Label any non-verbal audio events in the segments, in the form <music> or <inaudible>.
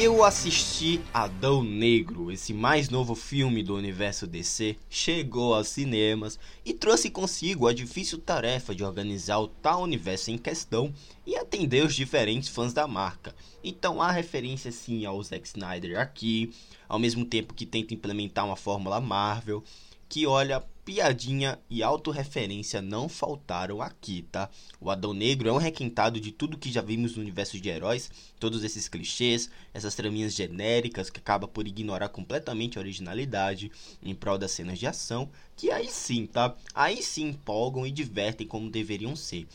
Eu assisti Adão Negro, esse mais novo filme do universo DC, chegou aos cinemas e trouxe consigo a difícil tarefa de organizar o tal universo em questão e atender os diferentes fãs da marca. Então há referência sim ao Zack Snyder aqui, ao mesmo tempo que tenta implementar uma fórmula Marvel, que olha piadinha e autorreferência não faltaram aqui, tá? O Adão Negro é um requintado de tudo que já vimos no universo de heróis, todos esses clichês, essas traminhas genéricas que acaba por ignorar completamente a originalidade em prol das cenas de ação, que aí sim, tá? Aí sim empolgam e divertem como deveriam ser.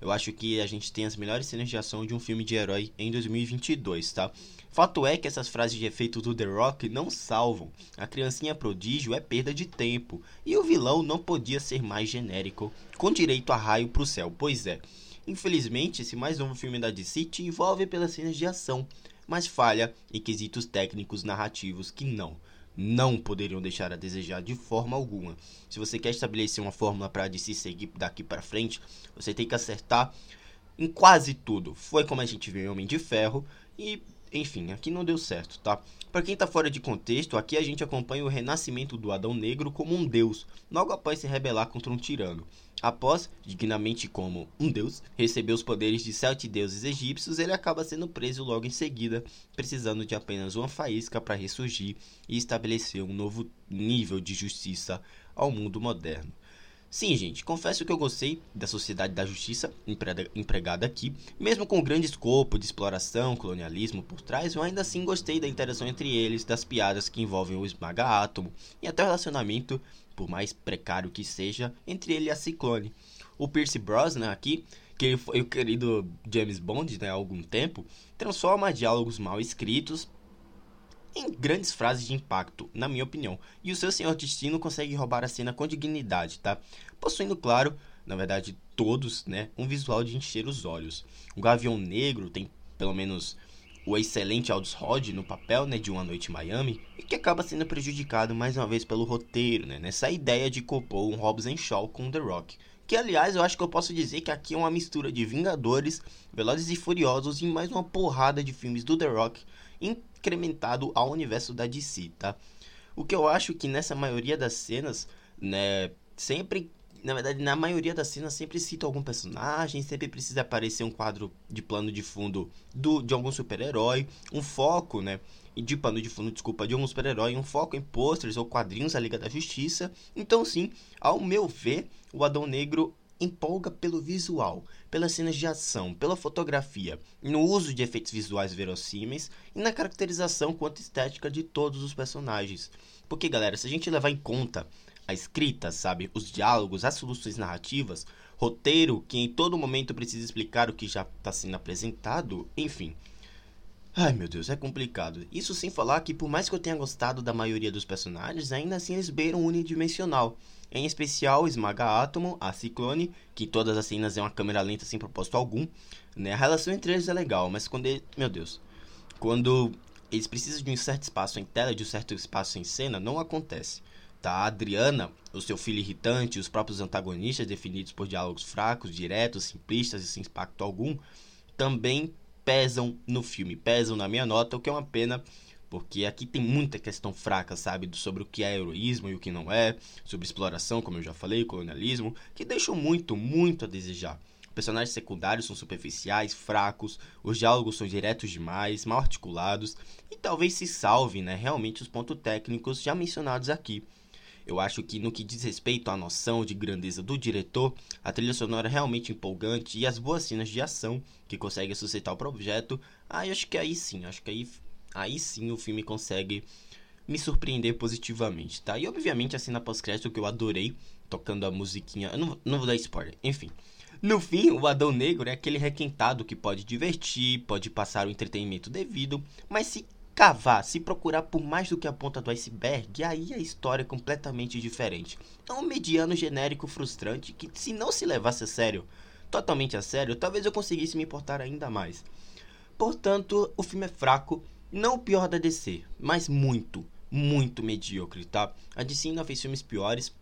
Eu acho que a gente tem as melhores cenas de ação de um filme de herói em 2022, tá? Fato é que essas frases de efeito do The Rock não salvam. A criancinha prodígio é perda de tempo. E o vilão não podia ser mais genérico, com direito a raio pro céu. Pois é. Infelizmente, esse mais novo filme da DC te envolve pelas cenas de ação, mas falha em quesitos técnicos narrativos que não não poderiam deixar a desejar de forma alguma. Se você quer estabelecer uma fórmula para DC seguir daqui para frente, você tem que acertar em quase tudo. Foi como a gente viu em Homem de Ferro e enfim, aqui não deu certo, tá? Para quem tá fora de contexto, aqui a gente acompanha o renascimento do Adão Negro como um deus, logo após se rebelar contra um tirano. Após, dignamente como um deus, receber os poderes de sete deuses egípcios, ele acaba sendo preso logo em seguida, precisando de apenas uma faísca para ressurgir e estabelecer um novo nível de justiça ao mundo moderno. Sim, gente, confesso que eu gostei da Sociedade da Justiça empregada aqui, mesmo com o grande escopo de exploração, colonialismo por trás, eu ainda assim gostei da interação entre eles, das piadas que envolvem o esmaga átomo e até o relacionamento, por mais precário que seja, entre ele e a Ciclone. O Pierce Brosnan aqui, que foi o querido James Bond né, há algum tempo, transforma diálogos mal escritos em grandes frases de impacto, na minha opinião. E o seu Senhor Destino consegue roubar a cena com dignidade, tá? Possuindo, claro, na verdade, todos, né, um visual de encher os olhos. O Gavião Negro tem, pelo menos, o excelente Aldous Rod no papel, né, de Uma Noite em Miami, e que acaba sendo prejudicado mais uma vez pelo roteiro, né, nessa ideia de compor um Hobbs Shaw com The Rock. Que, aliás, eu acho que eu posso dizer que aqui é uma mistura de Vingadores, Velozes e Furiosos e mais uma porrada de filmes do The Rock incrementado ao universo da DC, tá? O que eu acho que nessa maioria das cenas, né, sempre, na verdade, na maioria das cenas sempre cita algum personagem, sempre precisa aparecer um quadro de plano de fundo do, de algum super-herói, um foco, né, de pano de fundo, desculpa, de algum super-herói, um foco em posters ou quadrinhos da Liga da Justiça. Então, sim, ao meu ver, o Adão Negro empolga pelo visual, pelas cenas de ação, pela fotografia, no uso de efeitos visuais verossímeis e na caracterização quanto estética de todos os personagens. Porque, galera, se a gente levar em conta a escrita, sabe, os diálogos, as soluções narrativas, roteiro que em todo momento precisa explicar o que já está sendo apresentado, enfim. Ai meu Deus, é complicado. Isso sem falar que, por mais que eu tenha gostado da maioria dos personagens, ainda assim eles beiram unidimensional. Em especial, Esmaga Átomo, a Ciclone, que todas as cenas é uma câmera lenta sem propósito algum. Né? A relação entre eles é legal, mas quando ele... Meu Deus. Quando eles precisam de um certo espaço em tela, de um certo espaço em cena, não acontece. Tá? A Adriana, o seu filho irritante, os próprios antagonistas definidos por diálogos fracos, diretos, simplistas e sem impacto algum, também pesam no filme, pesam na minha nota, o que é uma pena, porque aqui tem muita questão fraca, sabe, sobre o que é heroísmo e o que não é, sobre exploração, como eu já falei, colonialismo, que deixam muito, muito a desejar. Personagens secundários são superficiais, fracos, os diálogos são diretos demais, mal articulados e talvez se salve, né, realmente os pontos técnicos já mencionados aqui. Eu acho que no que diz respeito à noção de grandeza do diretor, a trilha sonora é realmente empolgante e as boas cenas de ação que conseguem suscitar o projeto, aí acho que aí sim, acho que aí aí sim o filme consegue me surpreender positivamente, tá? E obviamente a cena pós-crédito que eu adorei, tocando a musiquinha. Eu não, não vou dar spoiler, enfim. No fim, o Adão Negro é aquele requentado que pode divertir, pode passar o entretenimento devido, mas se cavar, se procurar por mais do que a ponta do iceberg, aí a história é completamente diferente. É um mediano genérico frustrante que, se não se levasse a sério, totalmente a sério, talvez eu conseguisse me importar ainda mais. Portanto, o filme é fraco, não o pior da DC, mas muito, muito medíocre, tá? A DC ainda fez filmes piores,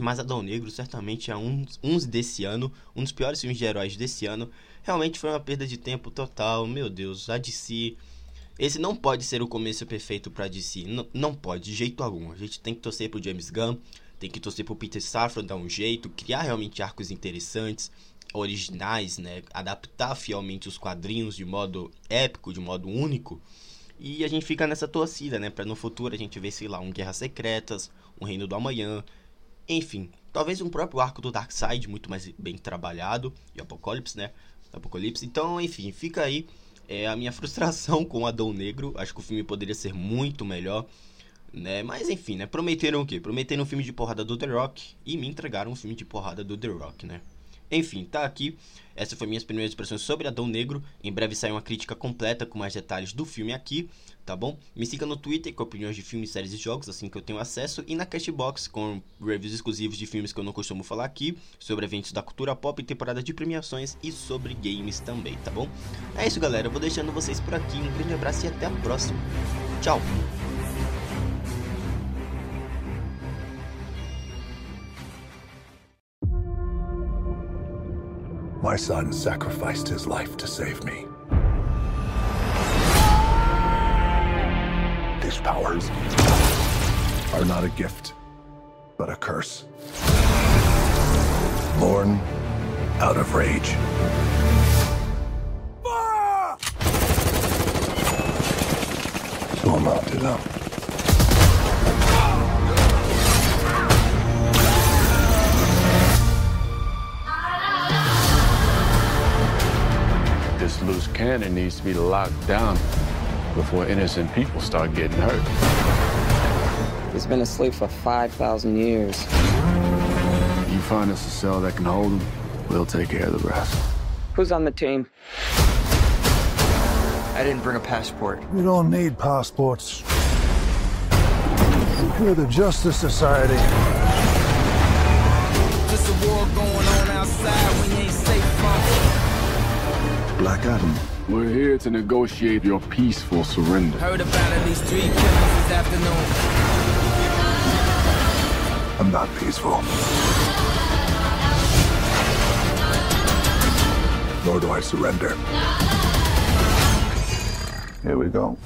mas Adão Negro certamente é um, uns desse ano, um dos piores filmes de heróis desse ano. Realmente foi uma perda de tempo total, meu Deus, a DC esse não pode ser o começo perfeito para DC. N não pode, de jeito algum. A gente tem que torcer pro James Gunn, tem que torcer pro Peter Safran dar um jeito, criar realmente arcos interessantes, originais, né? Adaptar fielmente os quadrinhos de modo épico, de modo único. E a gente fica nessa torcida, né? Pra no futuro a gente ver, sei lá, um Guerras Secretas, um Reino do Amanhã. Enfim, talvez um próprio arco do Darkseid, muito mais bem trabalhado. E Apocalipse, né? Apocalipse. Então, enfim, fica aí é, a minha <laughs> frustração com Adão Negro. Acho que o filme poderia ser muito melhor. Né? Mas enfim, né? Prometeram o quê? Prometeram um filme de porrada do The Rock e me entregaram um filme de porrada do The Rock, né? Enfim, tá aqui. Essas foram minhas primeiras expressões sobre Adão Negro. Em breve sai uma crítica completa com mais detalhes do filme aqui, tá bom? Me siga no Twitter com opiniões de filmes, séries e jogos, assim que eu tenho acesso. E na Cashbox com reviews exclusivos de filmes que eu não costumo falar aqui, sobre eventos da cultura pop, temporada de premiações e sobre games também, tá bom? É isso, galera. Eu vou deixando vocês por aqui. Um grande abraço e até a próxima. Tchau! My son sacrificed his life to save me. These powers are not a gift, but a curse. Born out of rage. So I'm out loose cannon needs to be locked down before innocent people start getting hurt. He's been asleep for 5,000 years. You find us a cell that can hold him, we'll take care of the rest. Who's on the team? I didn't bring a passport. We don't need passports. We're the Justice Society. Just a war going on outside we ain't safe from. Black Adam. We're here to negotiate your peaceful surrender. Heard about at least three killings this afternoon. I'm not peaceful. Nor do I surrender. Here we go.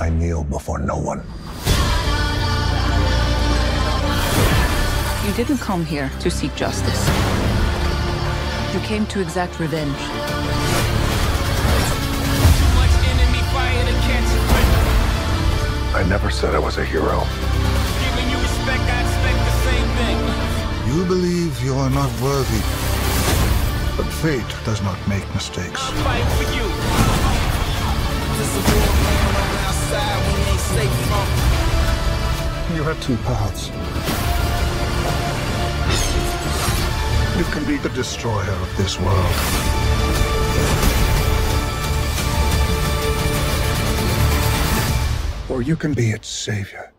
I kneel before no one. You didn't come here to seek justice. You came to exact revenge. Too much enemy fire to catch a break. I never said I was a hero. Giving you respect, I expect the same thing. You believe you are not worthy. But fate does not make mistakes. I'll fight for you. Just a war You can be the destroyer of this world. Or you can be its savior.